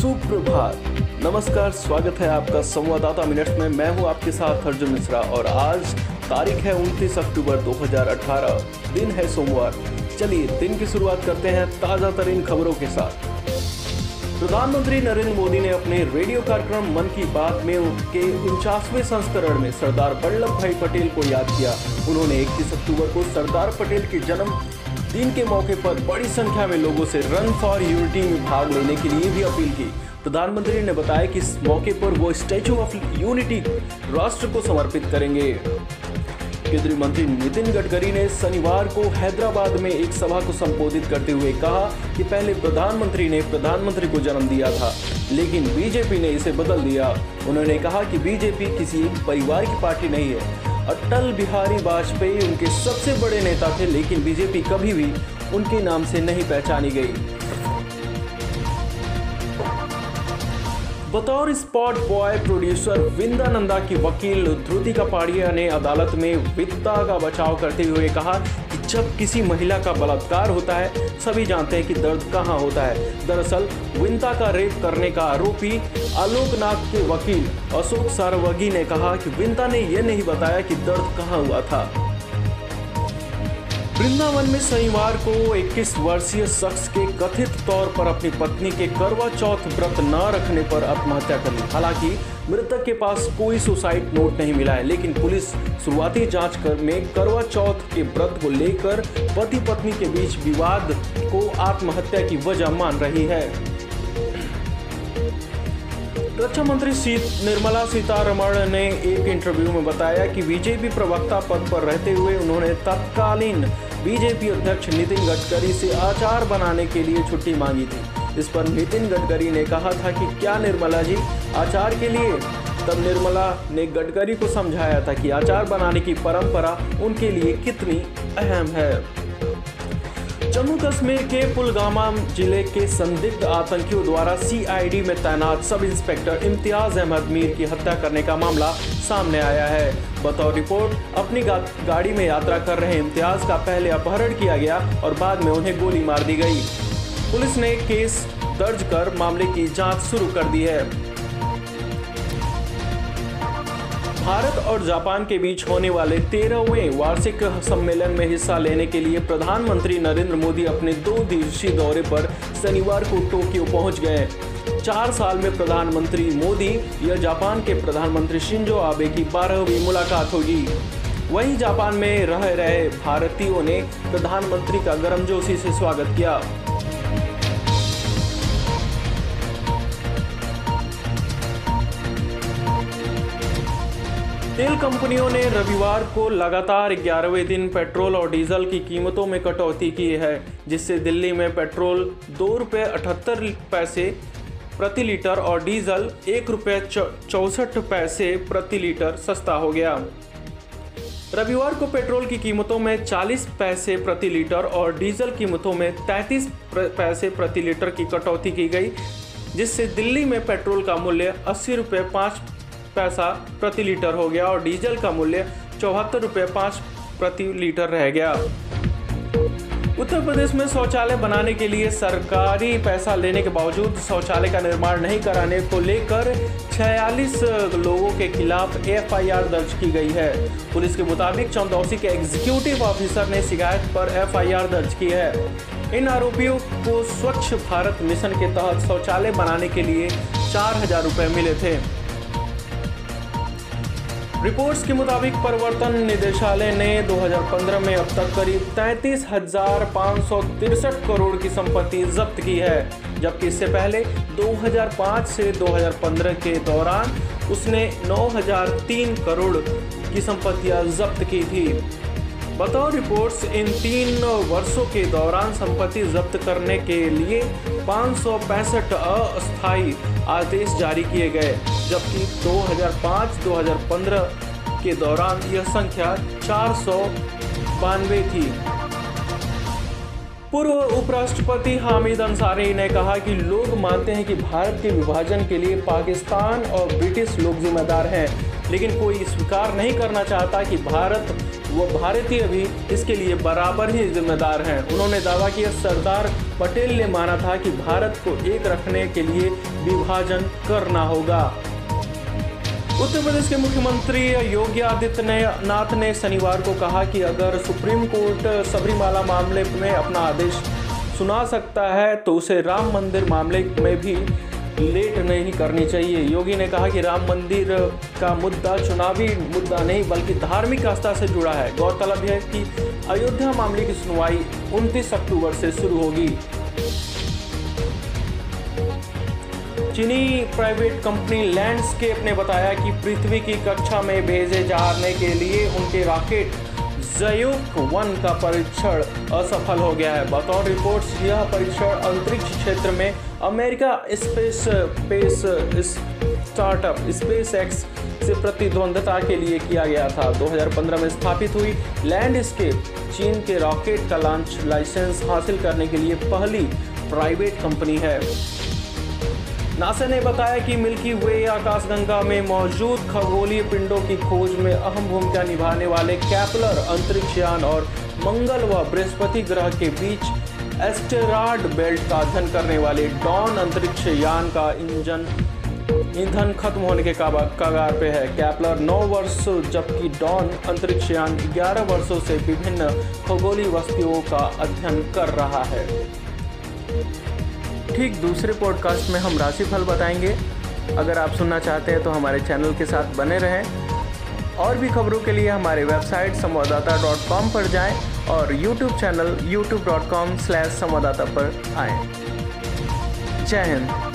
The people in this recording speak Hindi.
सुप्रभात। नमस्कार, स्वागत है आपका संवाददाता मिनट में। मैं हूँ आपके साथ अर्जुन मिश्रा और आज तारीख है 29 अक्टूबर 2018 दिन है सोमवार। चलिए, दिन की शुरुआत करते हैं ताज़ा तरीन खबरों के साथ। प्रधानमंत्री नरेंद्र मोदी ने अपने रेडियो कार्यक्रम मन की बात में उनके उनचासवें संस्करण में सरदार वल्लभ भाई पटेल को याद किया। उन्होंने 31 अक्टूबर को सरदार पटेल के जन्म दिन के मौके पर बड़ी संख्या में लोगों से रन फॉर यूनिटी में भाग लेने के लिए भी अपील की। प्रधानमंत्री ने बताया कि इस मौके पर वो स्टैचू ऑफ़ यूनिटी राष्ट्र को समर्पित करेंगे। केंद्रीय मंत्री नितिन गडकरी ने शनिवार को हैदराबाद में एक सभा को संबोधित करते हुए कहा कि पहले प्रधानमंत्री ने प्रधानमंत्री को जन्म दिया था, लेकिन बीजेपी ने इसे बदल दिया। उन्होंने कहा कि बीजेपी किसी परिवार की पार्टी नहीं है अटल बिहारी वाजपेयी उनके सबसे बड़े नेता थे, लेकिन बीजेपी कभी भी उनके नाम से नहीं पहचानी गई। बतौर spot boy producer Vinda Nanda की वकील ध्रुति कपाड़िया ने अदालत में वित्ता का बचाव करते हुए कहा जब किसी महिला का बलात्कार होता है, सभी जानते हैं कि दर्द कहाँ होता है। दरअसल, विंता का रेप करने का आरोपी आलोकनाथ के वकील अशोक सारवगी ने कहा कि विंता ने यह नहीं बताया कि दर्द कहाँ हुआ था। वृंदावन में शनिवार को 21 वर्षीय शख्स के कथित तौर पर अपनी पत्नी के करवा चौथ व्रत न रखने पर आत्महत्या कर ली। हालाँकि, मृतक के पास कोई सुसाइड नोट नहीं मिला है, लेकिन पुलिस शुरुआती जाँच कर में करवा चौथ के व्रत को लेकर पति पत्नी के बीच विवाद को आत्महत्या की वजह मान रही है। रक्षा मंत्री सीत, निर्मला सीतारमण ने एक इंटरव्यू में बताया कि बीजेपी प्रवक्ता पद पर रहते हुए उन्होंने तत्कालीन बीजेपी अध्यक्ष नितिन गडकरी से आचार बनाने के लिए छुट्टी मांगी थी। इस पर नितिन गडकरी ने कहा था कि क्या निर्मला जी आचार के लिए? तब निर्मला ने गडकरी को समझाया था कि आचार बनाने की परंपरा उनके लिए कितनी अहम है। जम्मू कश्मीर के पुलगामा ज़िले के संदिग्ध आतंकियों द्वारा सीआईडी में तैनात सब इंस्पेक्टर इम्तियाज़ अहमद मीर की हत्या करने का मामला सामने आया है। बतौर रिपोर्ट अपनी गा, गाड़ी में यात्रा कर रहे इम्तियाज़ का पहले अपहरण किया गया और बाद में उन्हें गोली मार दी गई। पुलिस ने केस दर्ज कर मामले की जाँच शुरू कर दी है। भारत और जापान के बीच होने वाले तेरहवें वार्षिक सम्मेलन में हिस्सा लेने के लिए प्रधानमंत्री नरेंद्र मोदी अपने दो दिवसीय दौरे पर शनिवार को टोक्यो पहुँच गए। चार साल में प्रधानमंत्री मोदी या जापान के प्रधानमंत्री शिंजो आबे की बारहवीं मुलाकात होगी। वहीं जापान में रह रहे भारतीयों ने प्रधानमंत्री का गर्मजोशी से स्वागत किया। तेल कंपनियों ने रविवार को लगातार ग्यारहवें दिन पेट्रोल और डीजल की कीमतों में कटौती की है, जिससे दिल्ली में पेट्रोल दो रुपये अठहत्तर पैसे प्रति लीटर और डीजल एक रुपये चौंसठ पैसे प्रति लीटर सस्ता हो गया। रविवार को पेट्रोल की कीमतों में 40 पैसे प्रति लीटर और डीजल कीमतों में 33 पैसे प्रति लीटर की कटौती की गई, जिससे दिल्ली में पेट्रोल का मूल्य अस्सी रुपये पाँच पैसा प्रति लीटर हो गया और डीजल का मूल्य चौहत्तर रुपये पाँच प्रति लीटर रह गया। उत्तर प्रदेश में शौचालय बनाने के लिए सरकारी पैसा लेने के बावजूद शौचालय का निर्माण नहीं कराने को लेकर 46 लोगों के खिलाफ एफआईआर दर्ज की गई है। पुलिस के मुताबिक चंदौसी के एग्जीक्यूटिव ऑफिसर ने शिकायत पर एफआईआर दर्ज की है। इन आरोपियों को स्वच्छ भारत मिशन के तहत शौचालय बनाने के लिए चार हज़ार रुपये मिले थे। रिपोर्ट्स के मुताबिक प्रवर्तन निदेशालय ने 2015 में अब तक करीब तैंतीस हज़ार करोड़ की संपत्ति जब्त की है, जबकि इससे पहले 2005 से 2015 के दौरान उसने 9003 करोड़ की संपत्तियाँ जब्त की थी। बतौर रिपोर्ट्स, इन तीन वर्षों के दौरान संपत्ति जब्त करने के लिए पाँच अस्थायी आदेश जारी किए गए, जबकि 2005-2015 के दौरान यह संख्या चार बानवे थी। पूर्व उपराष्ट्रपति हामिद अंसारी ने कहा कि लोग मानते हैं कि भारत के विभाजन के लिए पाकिस्तान और ब्रिटिश लोग जिम्मेदार हैं, लेकिन कोई स्वीकार नहीं करना चाहता कि भारत वो भारतीय भी इसके लिए बराबर ही जिम्मेदार हैं। उन्होंने दावा किया, सरदार पटेल ने माना था कि भारत को एक रखने के लिए विभाजन करना होगा। उत्तर प्रदेश के मुख्यमंत्री योगी आदित्यनाथ ने शनिवार को कहा कि अगर सुप्रीम कोर्ट सबरीमाला मामले में अपना आदेश सुना सकता है तो उसे राम मंदिर मामले में भी लेट नहीं करनी चाहिए। योगी ने कहा कि राम मंदिर का मुद्दा चुनावी मुद्दा नहीं, बल्कि धार्मिक आस्था से जुड़ा है। गौरतलब है कि अयोध्या मामले की सुनवाई 29 अक्टूबर से शुरू होगी। चीनी प्राइवेट कंपनी लैंडस्केप ने बताया कि पृथ्वी की कक्षा में भेजे जाने के लिए उनके रॉकेट जयुक वन का परीक्षण असफल हो गया है। बतौर रिपोर्ट्स, यह परीक्षण अंतरिक्ष क्षेत्र में America space space startup, SpaceX से प्रतिद्वंदता के लिए किया गया था। 2015 में स्थापित हुई लैंडस्केप, चीन के रॉकेट का लॉन्च, लाइसेंस हासिल करने के लिए पहली प्राइवेट कंपनी है। नासा ने बताया कि मिल्की वे आकाशगंगा में मौजूद खगोलीय पिंडों की खोज में अहम भूमिका निभाने वाले कैपलर अंतरिक्ष यान और मंगल व बृहस्पति ग्रह के बीच एस्टेरॉयड बेल्ट का अध्ययन करने वाले डॉन अंतरिक्ष यान का इंजन ईंधन खत्म होने के कगार पे है। कैपलर 9 वर्ष, जबकि डॉन अंतरिक्ष यान 11 वर्षों से विभिन्न खगोलीय वस्तुओं का अध्ययन कर रहा है। ठीक दूसरे पॉडकास्ट में हम राशिफल बताएँगे। अगर आप सुनना चाहते हैं तो हमारे चैनल के साथ बने रहें। और भी खबरों के लिए हमारे वेबसाइट संवाददाता डॉट कॉम पर जाएँ और YouTube channel YouTube dot com slash Samvaddata पर आएँ। जय हिंद।